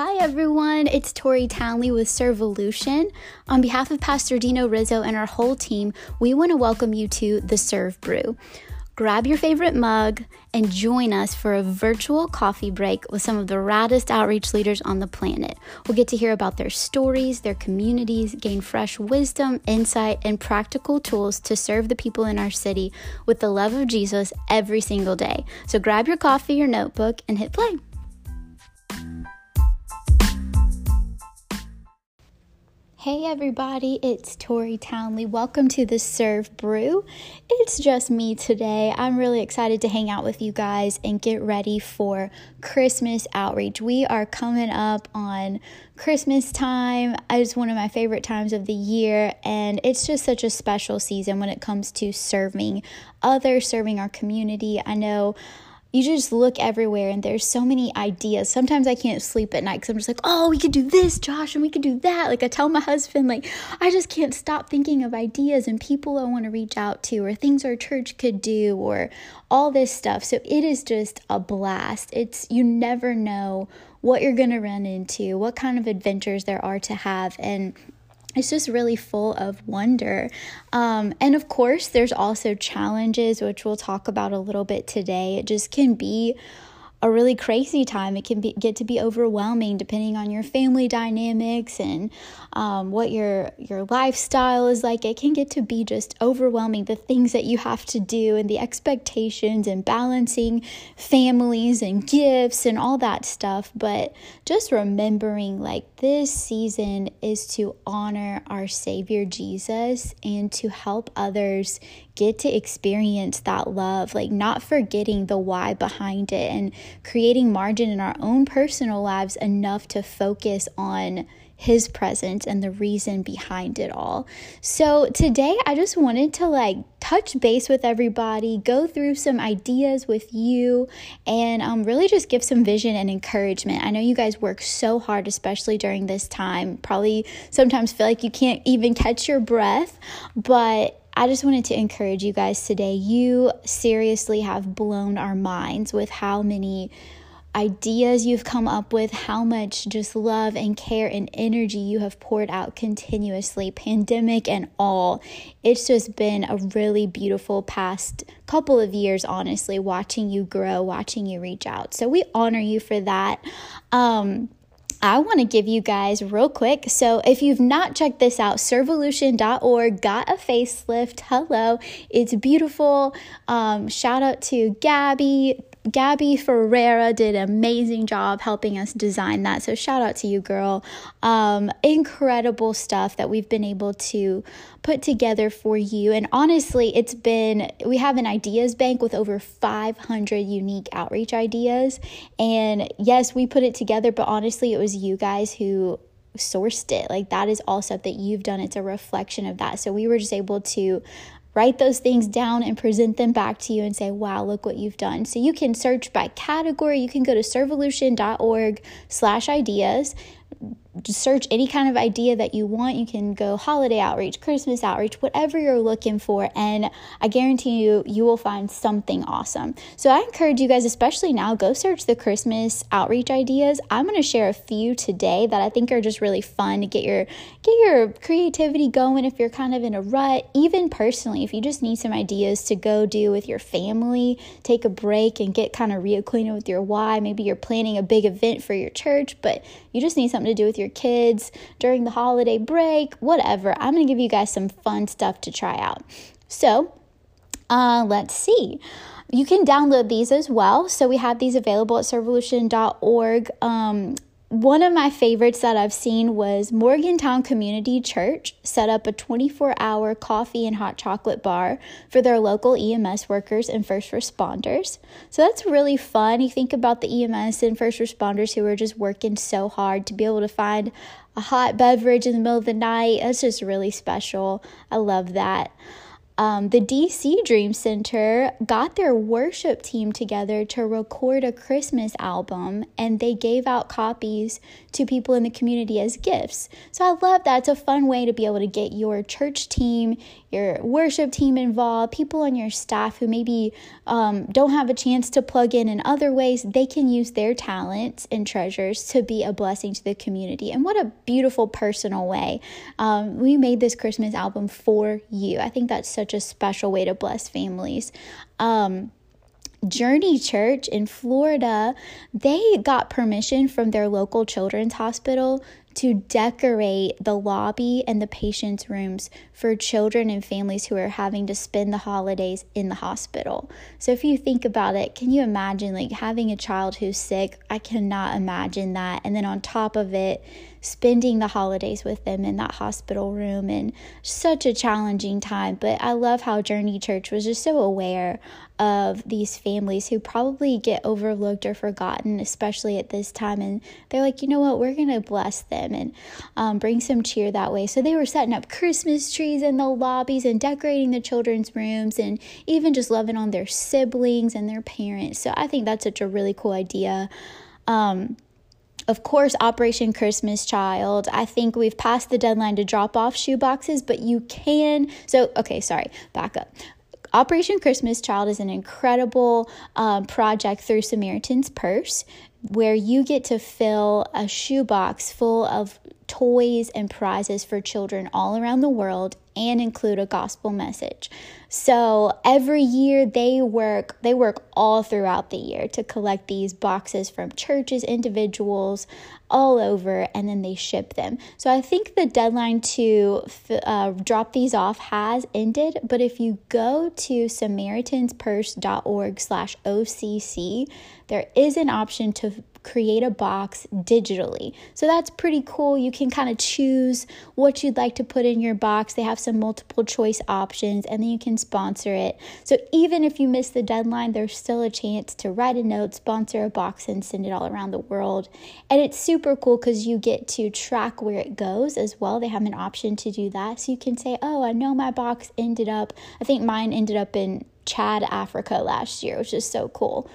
Hi everyone, it's Tori Townley with Servolution. On behalf of Pastor Dino Rizzo and our whole team, we want to welcome you to the Serve Brew. Grab your favorite mug and join us for a virtual coffee break with some of the raddest outreach leaders on the planet. We'll get to hear about their stories, their communities, gain fresh wisdom, insight, and practical tools to serve the people in our city with the love of Jesus every single day. So grab your coffee or notebook and hit play. Hey everybody, it's Tori Townley. Welcome to the Serve Brew. It's just me today. I'm really excited to hang out with you guys and get ready for Christmas outreach. We are coming up on Christmas time. It's one of my favorite times of the year, and it's just such a special season when it comes to serving others, serving our community. I know you just look everywhere and there's so many ideas. Sometimes I can't sleep at night because I'm just like, oh, we could do this, Josh, and we could do that. Like I tell my husband, like, I just can't stop thinking of ideas and people I want to reach out to or things our church could do or all this stuff. So it is just a blast. It's you never know what you're going to run into, what kind of adventures there are to have. And it's just really full of wonder. Um, and of course, there's also challenges, which we'll talk about a little bit today. It just can be a really crazy time. It can be, get to be overwhelming depending on your family dynamics and um, what your your lifestyle is like. It can get to be just overwhelming. The things that you have to do and the expectations and balancing families and gifts and all that stuff. But just remembering like this season is to honor our Savior Jesus and to help others get to experience that love, like not forgetting the why behind it and creating margin in our own personal lives enough to focus on his presence and the reason behind it all. So today I just wanted to like touch base with everybody, go through some ideas with you, and um, really just give some vision and encouragement. I know you guys work so hard, especially during this time. Probably sometimes feel like you can't even catch your breath, but I just wanted to encourage you guys today. You seriously have blown our minds with how many ideas you've come up with, how much just love and care and energy you have poured out continuously, pandemic and all. It's just been a really beautiful past couple of years, honestly, watching you grow, watching you reach out. So we honor you for that. Um, I want to give you guys real quick. So, if you've not checked this out, servolution.org got a facelift. Hello, it's beautiful. Um, shout out to Gabby, Gabby Ferreira did an amazing job helping us design that. So shout out to you, girl. Um, incredible stuff that we've been able to put together for you. And honestly, it's been, we have an ideas bank with over 500 unique outreach ideas. And yes, we put it together, but honestly, it was you guys who sourced it. Like that is all stuff that you've done. It's a reflection of that. So we were just able to write those things down and present them back to you and say, wow, look what you've done. So you can search by category. You can go to servolution.org slash ideas search any kind of idea that you want. You can go holiday outreach, Christmas outreach, whatever you're looking for. And I guarantee you, you will find something awesome. So I encourage you guys, especially now, go search the Christmas outreach ideas. I'm going to share a few today that I think are just really fun to get your get your creativity going if you're kind of in a rut. Even personally, if you just need some ideas to go do with your family, take a break and get kind of reacquainted with your why. Maybe you're planning a big event for your church, but you just need something to do with your your kids during the holiday break, whatever. I'm going to give you guys some fun stuff to try out. So, uh, let's see. You can download these as well. So, we have these available at servolution.org. Um, one of my favorites that I've seen was Morgantown Community Church set up a 24 hour coffee and hot chocolate bar for their local EMS workers and first responders. So that's really fun. You think about the EMS and first responders who are just working so hard to be able to find a hot beverage in the middle of the night. That's just really special. I love that. Um, the DC Dream Center got their worship team together to record a Christmas album and they gave out copies to people in the community as gifts. So I love that. It's a fun way to be able to get your church team, your worship team involved, people on your staff who maybe um, don't have a chance to plug in in other ways. They can use their talents and treasures to be a blessing to the community. And what a beautiful personal way. Um, we made this Christmas album for you. I think that's such a special way to bless families. Um, Journey Church in Florida, they got permission from their local children's hospital to decorate the lobby and the patients' rooms for children and families who are having to spend the holidays in the hospital. So, if you think about it, can you imagine like having a child who's sick? I cannot imagine that. And then on top of it, spending the holidays with them in that hospital room and such a challenging time. But I love how Journey Church was just so aware of these families who probably get overlooked or forgotten, especially at this time. And they're like, you know what, we're going to bless them and um, bring some cheer that way. So they were setting up Christmas trees in the lobbies and decorating the children's rooms and even just loving on their siblings and their parents. So I think that's such a really cool idea. Um, of course, Operation Christmas Child. I think we've passed the deadline to drop off shoe boxes, but you can. So, okay, sorry, back up. Operation Christmas Child is an incredible um, project through Samaritan's Purse where you get to fill a shoebox full of toys and prizes for children all around the world and include a gospel message. So every year they work they work all throughout the year to collect these boxes from churches, individuals all over and then they ship them. So I think the deadline to uh, drop these off has ended, but if you go to samaritanspurse.org/occ, there is an option to create a box digitally. So that's pretty cool. You can kind of choose what you'd like to put in your box. They have some multiple choice options and then you can sponsor it. So even if you miss the deadline, there's still a chance to write a note, sponsor a box, and send it all around the world. And it's super cool because you get to track where it goes as well. They have an option to do that. So you can say, oh, I know my box ended up, I think mine ended up in Chad, Africa last year, which is so cool.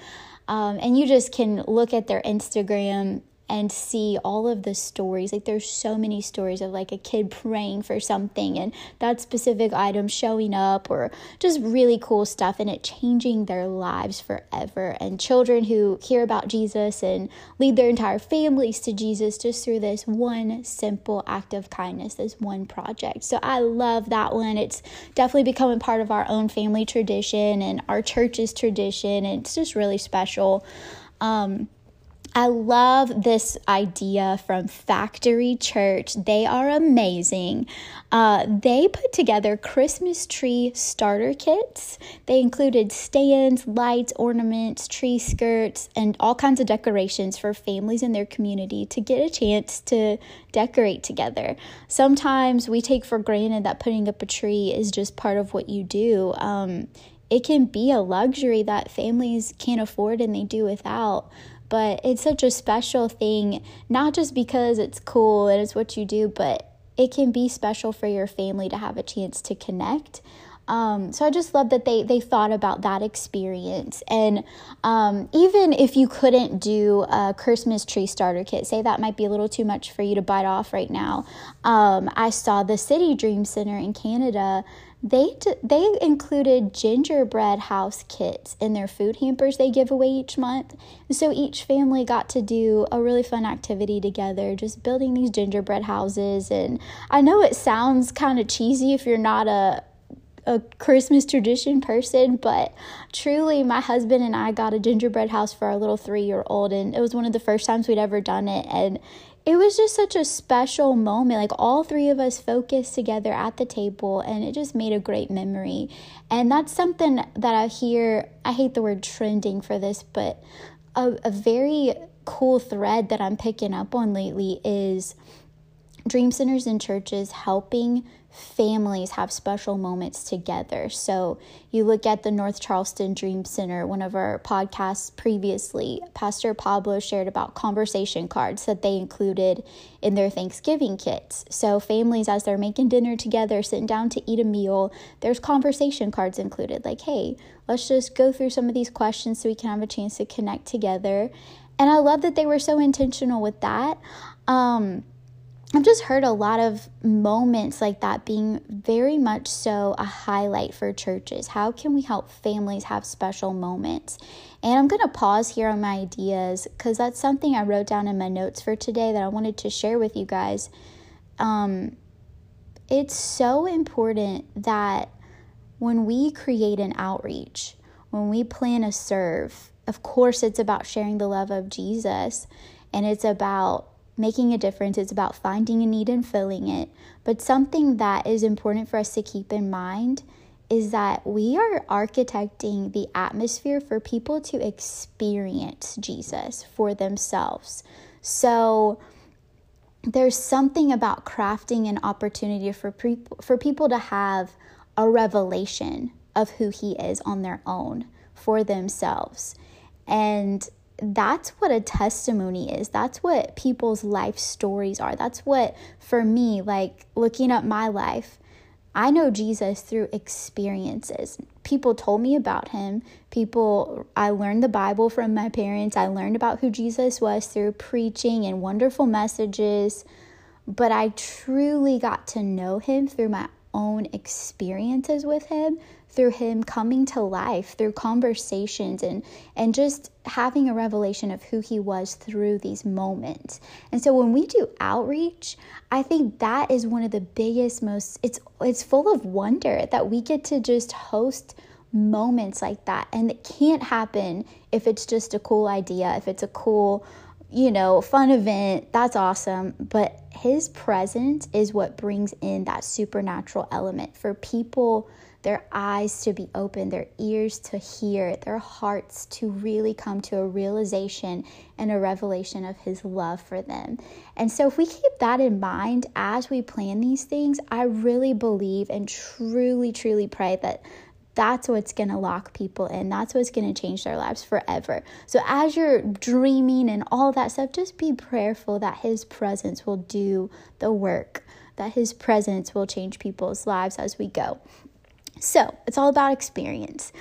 Um, and you just can look at their Instagram and see all of the stories. Like there's so many stories of like a kid praying for something and that specific item showing up or just really cool stuff and it changing their lives forever. And children who hear about Jesus and lead their entire families to Jesus just through this one simple act of kindness, this one project. So I love that one. It's definitely becoming part of our own family tradition and our church's tradition. And it's just really special. Um, I love this idea from Factory Church. They are amazing. Uh, they put together Christmas tree starter kits. They included stands, lights, ornaments, tree skirts, and all kinds of decorations for families in their community to get a chance to decorate together. Sometimes we take for granted that putting up a tree is just part of what you do. Um, it can be a luxury that families can't afford and they do without but it's such a special thing, not just because it's cool and it's what you do, but it can be special for your family to have a chance to connect. Um, so I just love that they they thought about that experience, and um, even if you couldn't do a Christmas tree starter kit, say that might be a little too much for you to bite off right now. Um, I saw the City Dream Center in Canada they they included gingerbread house kits in their food hampers they give away each month. So each family got to do a really fun activity together, just building these gingerbread houses. And I know it sounds kind of cheesy if you're not a a Christmas tradition person, but truly, my husband and I got a gingerbread house for our little three year old, and it was one of the first times we'd ever done it. And it was just such a special moment. Like all three of us focused together at the table, and it just made a great memory. And that's something that I hear, I hate the word trending for this, but a, a very cool thread that I'm picking up on lately is dream centers and churches helping families have special moments together. So you look at the North Charleston Dream Center, one of our podcasts previously, Pastor Pablo shared about conversation cards that they included in their Thanksgiving kits. So families, as they're making dinner together, sitting down to eat a meal, there's conversation cards included. Like, hey, let's just go through some of these questions so we can have a chance to connect together. And I love that they were so intentional with that. Um, I've just heard a lot of moments like that being very much so a highlight for churches. How can we help families have special moments? And I'm going to pause here on my ideas because that's something I wrote down in my notes for today that I wanted to share with you guys. Um, it's so important that when we create an outreach, when we plan a serve, of course, it's about sharing the love of Jesus and it's about making a difference. It's about finding a need and filling it. But something that is important for us to keep in mind is that we are architecting the atmosphere for people to experience Jesus for themselves. So there's something about crafting an opportunity for people for people to have a revelation of who he is on their own for themselves. And that's what a testimony is. That's what people's life stories are. That's what, for me, like looking at my life, I know Jesus through experiences. People told me about him. People, I learned the Bible from my parents. I learned about who Jesus was through preaching and wonderful messages. But I truly got to know him through my own experiences with him through him coming to life through conversations and and just having a revelation of who he was through these moments. And so when we do outreach, I think that is one of the biggest most it's it's full of wonder that we get to just host moments like that and it can't happen if it's just a cool idea, if it's a cool you know, fun event, that's awesome. But his presence is what brings in that supernatural element for people their eyes to be open, their ears to hear, their hearts to really come to a realization and a revelation of His love for them. And so, if we keep that in mind as we plan these things, I really believe and truly, truly pray that that's what's going to lock people in. That's what's going to change their lives forever. So, as you're dreaming and all that stuff, just be prayerful that His presence will do the work, that His presence will change people's lives as we go. So it's all about experience.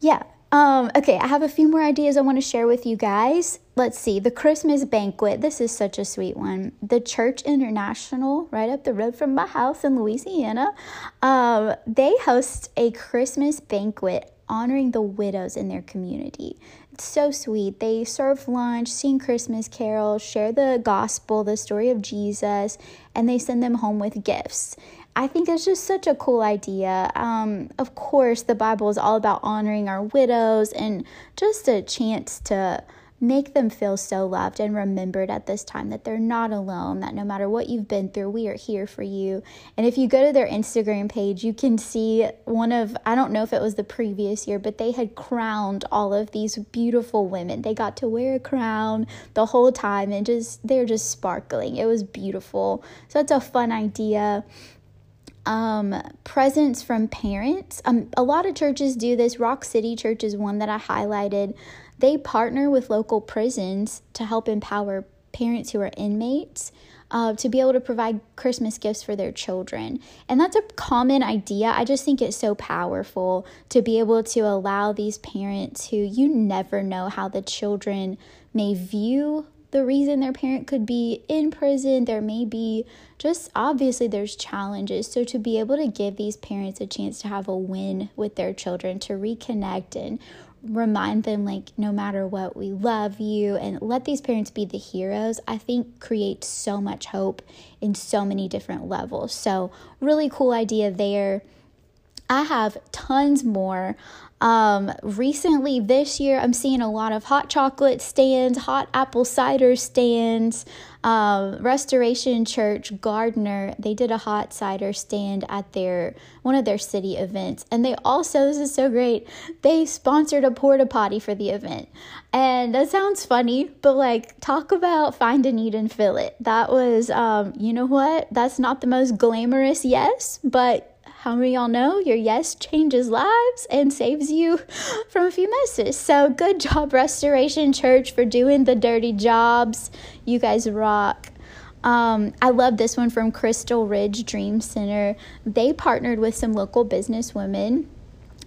Yeah. Um, okay, I have a few more ideas I want to share with you guys. Let's see. The Christmas banquet. This is such a sweet one. The Church International, right up the road from my house in Louisiana, um, they host a Christmas banquet honoring the widows in their community. It's so sweet. They serve lunch, sing Christmas carols, share the gospel, the story of Jesus, and they send them home with gifts. I think it's just such a cool idea. Um, of course, the Bible is all about honoring our widows and just a chance to make them feel so loved and remembered at this time that they're not alone, that no matter what you've been through, we are here for you. And if you go to their Instagram page, you can see one of, I don't know if it was the previous year, but they had crowned all of these beautiful women. They got to wear a crown the whole time and just, they're just sparkling. It was beautiful. So it's a fun idea um, presence from parents. Um, a lot of churches do this. Rock City Church is one that I highlighted. They partner with local prisons to help empower parents who are inmates uh, to be able to provide Christmas gifts for their children. And that's a common idea. I just think it's so powerful to be able to allow these parents who you never know how the children may view the reason their parent could be in prison. There may be just obviously there's challenges. So to be able to give these parents a chance to have a win with their children, to reconnect and remind them like no matter what we love you and let these parents be the heroes i think creates so much hope in so many different levels so really cool idea there I have tons more. Um, recently, this year, I'm seeing a lot of hot chocolate stands, hot apple cider stands. Um, Restoration Church Gardner, they did a hot cider stand at their one of their city events, and they also this is so great. They sponsored a porta potty for the event, and that sounds funny, but like talk about find a need and fill it. That was, um, you know what? That's not the most glamorous yes, but how many y'all know your yes changes lives and saves you from a few messes? So, good job, Restoration Church, for doing the dirty jobs. You guys rock. Um, I love this one from Crystal Ridge Dream Center. They partnered with some local business women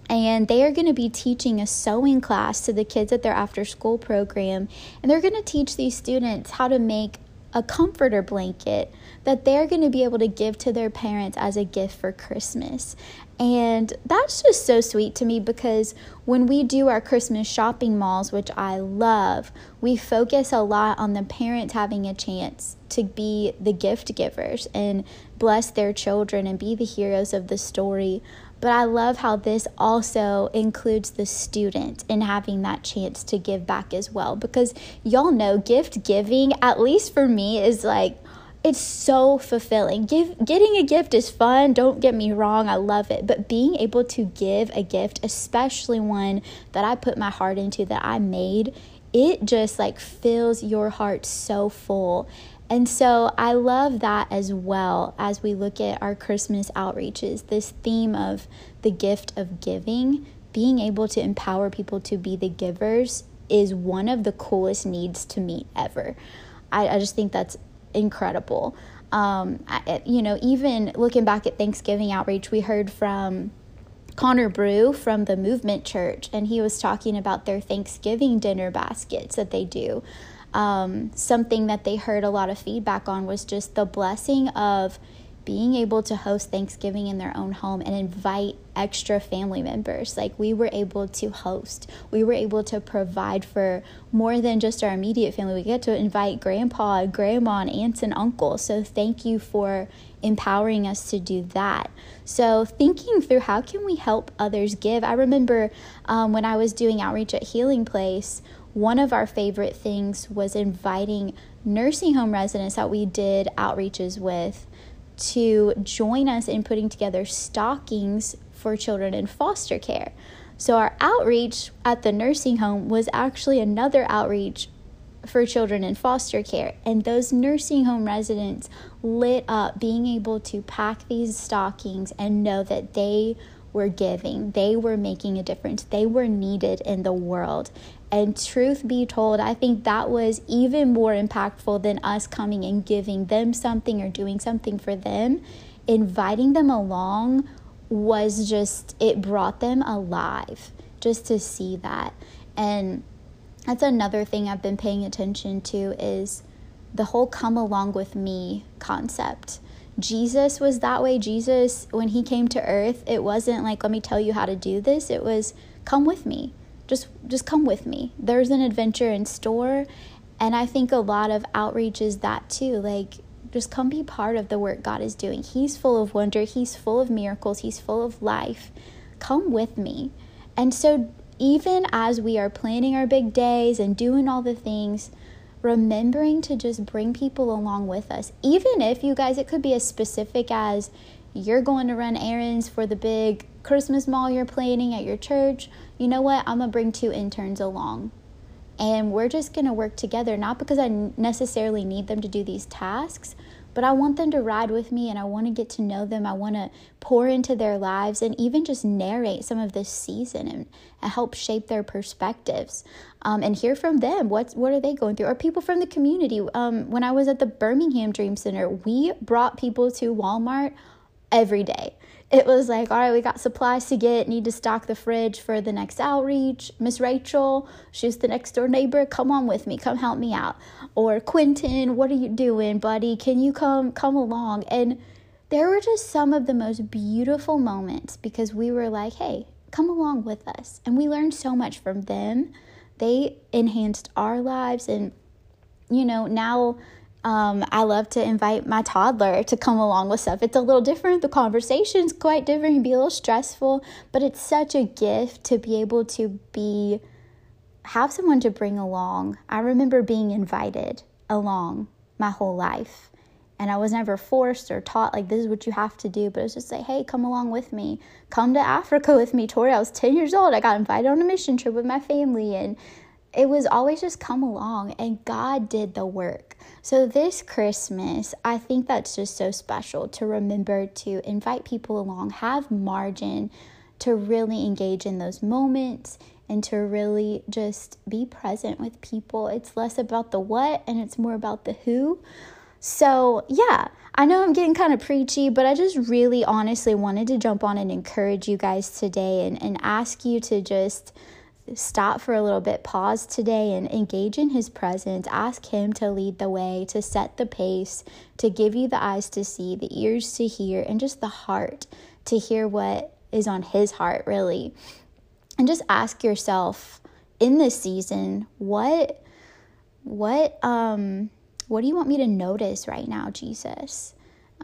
and they are going to be teaching a sewing class to the kids at their after school program. And they're going to teach these students how to make a comforter blanket that they're going to be able to give to their parents as a gift for Christmas. And that's just so sweet to me because when we do our Christmas shopping malls, which I love, we focus a lot on the parents having a chance to be the gift givers and bless their children and be the heroes of the story. But I love how this also includes the student in having that chance to give back as well. Because y'all know gift giving, at least for me, is like it's so fulfilling. Give getting a gift is fun, don't get me wrong, I love it, but being able to give a gift, especially one that I put my heart into that I made, it just like fills your heart so full. And so I love that as well as we look at our Christmas outreaches, this theme of the gift of giving, being able to empower people to be the givers is one of the coolest needs to meet ever. I, I just think that's incredible. Um, I, you know, even looking back at Thanksgiving outreach, we heard from Connor Brew from the Movement Church, and he was talking about their Thanksgiving dinner baskets that they do. Um, something that they heard a lot of feedback on was just the blessing of being able to host Thanksgiving in their own home and invite extra family members. Like we were able to host, we were able to provide for more than just our immediate family. We get to invite grandpa, grandma, and aunts and uncles. So thank you for empowering us to do that. So thinking through how can we help others give. I remember um, when I was doing outreach at Healing Place, one of our favorite things was inviting nursing home residents that we did outreaches with to join us in putting together stockings for children in foster care. So, our outreach at the nursing home was actually another outreach for children in foster care. And those nursing home residents lit up being able to pack these stockings and know that they were giving, they were making a difference, they were needed in the world. And truth be told, I think that was even more impactful than us coming and giving them something or doing something for them. Inviting them along was just, it brought them alive just to see that. And that's another thing I've been paying attention to is the whole come along with me concept. Jesus was that way. Jesus, when he came to earth, it wasn't like, let me tell you how to do this. It was, come with me just just come with me. There's an adventure in store, and I think a lot of outreach is that too. Like just come be part of the work God is doing. He's full of wonder, he's full of miracles, he's full of life. Come with me. And so even as we are planning our big days and doing all the things, remembering to just bring people along with us. Even if you guys, it could be as specific as you're going to run errands for the big Christmas mall you're planning at your church, you know what? I'm going to bring two interns along. And we're just going to work together, not because I necessarily need them to do these tasks, but I want them to ride with me and I want to get to know them. I want to pour into their lives and even just narrate some of this season and, help shape their perspectives um, and hear from them. What, what are they going through? Or people from the community. Um, when I was at the Birmingham Dream Center, we brought people to Walmart every day it was like, all right, we got supplies to get, need to stock the fridge for the next outreach. Miss Rachel, she's the next door neighbor, come on with me, come help me out. Or Quentin, what are you doing, buddy? Can you come come along? And there were just some of the most beautiful moments because we were like, hey, come along with us. And we learned so much from them. They enhanced our lives and you know, now Um, I love to invite my toddler to come along with stuff. It's a little different. The conversation's quite different. It can be a little stressful, but it's such a gift to be able to be have someone to bring along. I remember being invited along my whole life. And I was never forced or taught like this is what you have to do, but it's just like, hey, come along with me. Come to Africa with me, Tori. I was 10 years old. I got invited on a mission trip with my family and it was always just come along and God did the work. So this Christmas, I think that's just so special to remember to invite people along, have margin to really engage in those moments and to really just be present with people. It's less about the what and it's more about the who. So, yeah, I know I'm getting kind of preachy, but I just really honestly wanted to jump on and encourage you guys today and, and ask you to just stop for a little bit, pause today, and engage in His presence. Ask Him to lead the way, to set the pace, to give you the eyes to see, the ears to hear, and just the heart to hear what is on His heart, really. And just ask yourself in this season, what, what, um, what do you want me to notice right now, Jesus?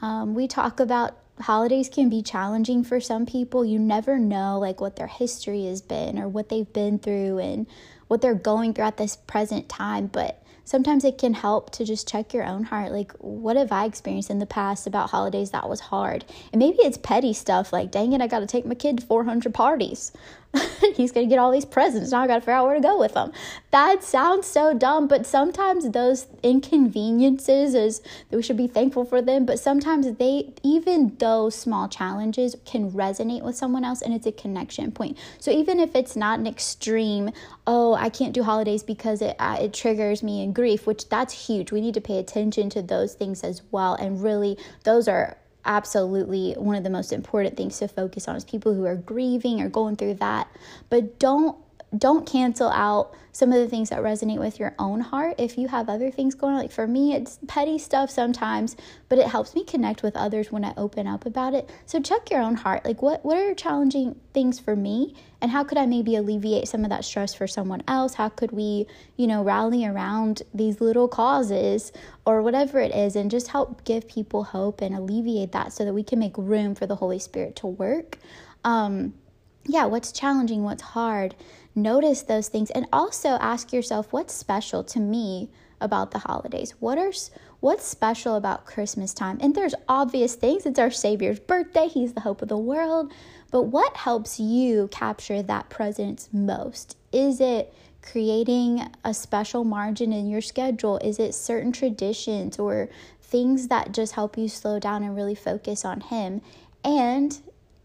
Um, we talk about holidays can be challenging for some people. You never know like what their history has been or what they've been through and what they're going through at this present time, but sometimes it can help to just check your own heart. Like, what have I experienced in the past about holidays that was hard? And maybe it's petty stuff like, dang it, I got to take my kid to 400 parties. He's going to get all these presents. Now I got to figure out where to go with them. That sounds so dumb, but sometimes those inconveniences is that we should be thankful for them. But sometimes they, even those small challenges, can resonate with someone else, and it's a connection point. So even if it's not an extreme, oh, I can't do holidays because it uh, it triggers me in grief, which that's huge. We need to pay attention to those things as well, and really, those are absolutely one of the most important things to focus on is people who are grieving or going through that. But don't don't cancel out some of the things that resonate with your own heart if you have other things going on. Like for me it's petty stuff sometimes but it helps me connect with others when i open up about it. So check your own heart. Like what what are challenging things for me? And how could i maybe alleviate some of that stress for someone else? How could we you know rally around these little causes or whatever it is and just help give people hope and alleviate that so that we can make room for the holy spirit to work? Um yeah what's challenging what's hard notice those things and also ask yourself what's special to me about the holidays? What are what's special about christmas time? And there's obvious things. It's our savior's birthday. He's the hope of the world. But what helps you capture that presence most? Is it creating a special margin in your schedule? Is it certain traditions or things that just help you slow down and really focus on him? And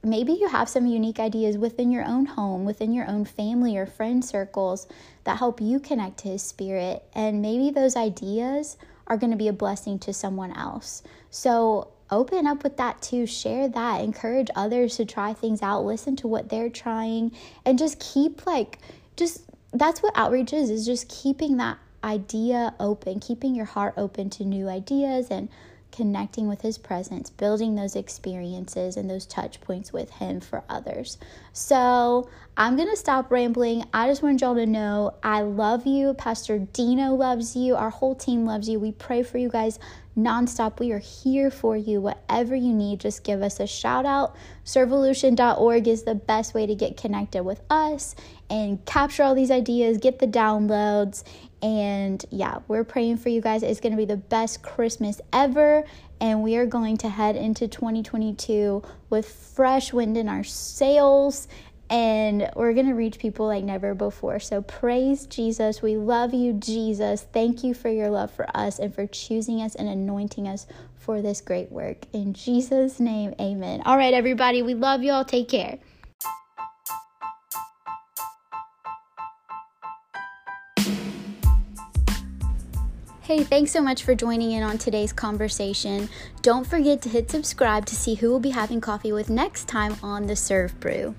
maybe you have some unique ideas within your own home, within your own family or friend circles that help you connect to His Spirit. And maybe those ideas are going to be a blessing to someone else. So open up with that too. Share that. Encourage others to try things out. Listen to what they're trying and just keep like, just that's what outreach is, is just keeping that idea open, keeping your heart open to new ideas and connecting with his presence, building those experiences and those touch points with him for others. So I'm going to stop rambling. I just want y'all to know I love you. Pastor Dino loves you. Our whole team loves you. We pray for you guys nonstop. We are here for you. Whatever you need, just give us a shout out. Servolution.org is the best way to get connected with us and capture all these ideas, get the downloads. And yeah, we're praying for you guys. It's going to be the best Christmas ever. And we are going to head into 2022 with fresh wind in our sails and we're going to reach people like never before. So praise Jesus. We love you, Jesus. Thank you for your love for us and for choosing us and anointing us for this great work. In Jesus' name, amen. All right, everybody, we love you all. Take care. Hey, thanks so much for joining in on today's conversation. Don't forget to hit subscribe to see who we'll be having coffee with next time on the Serve Brew.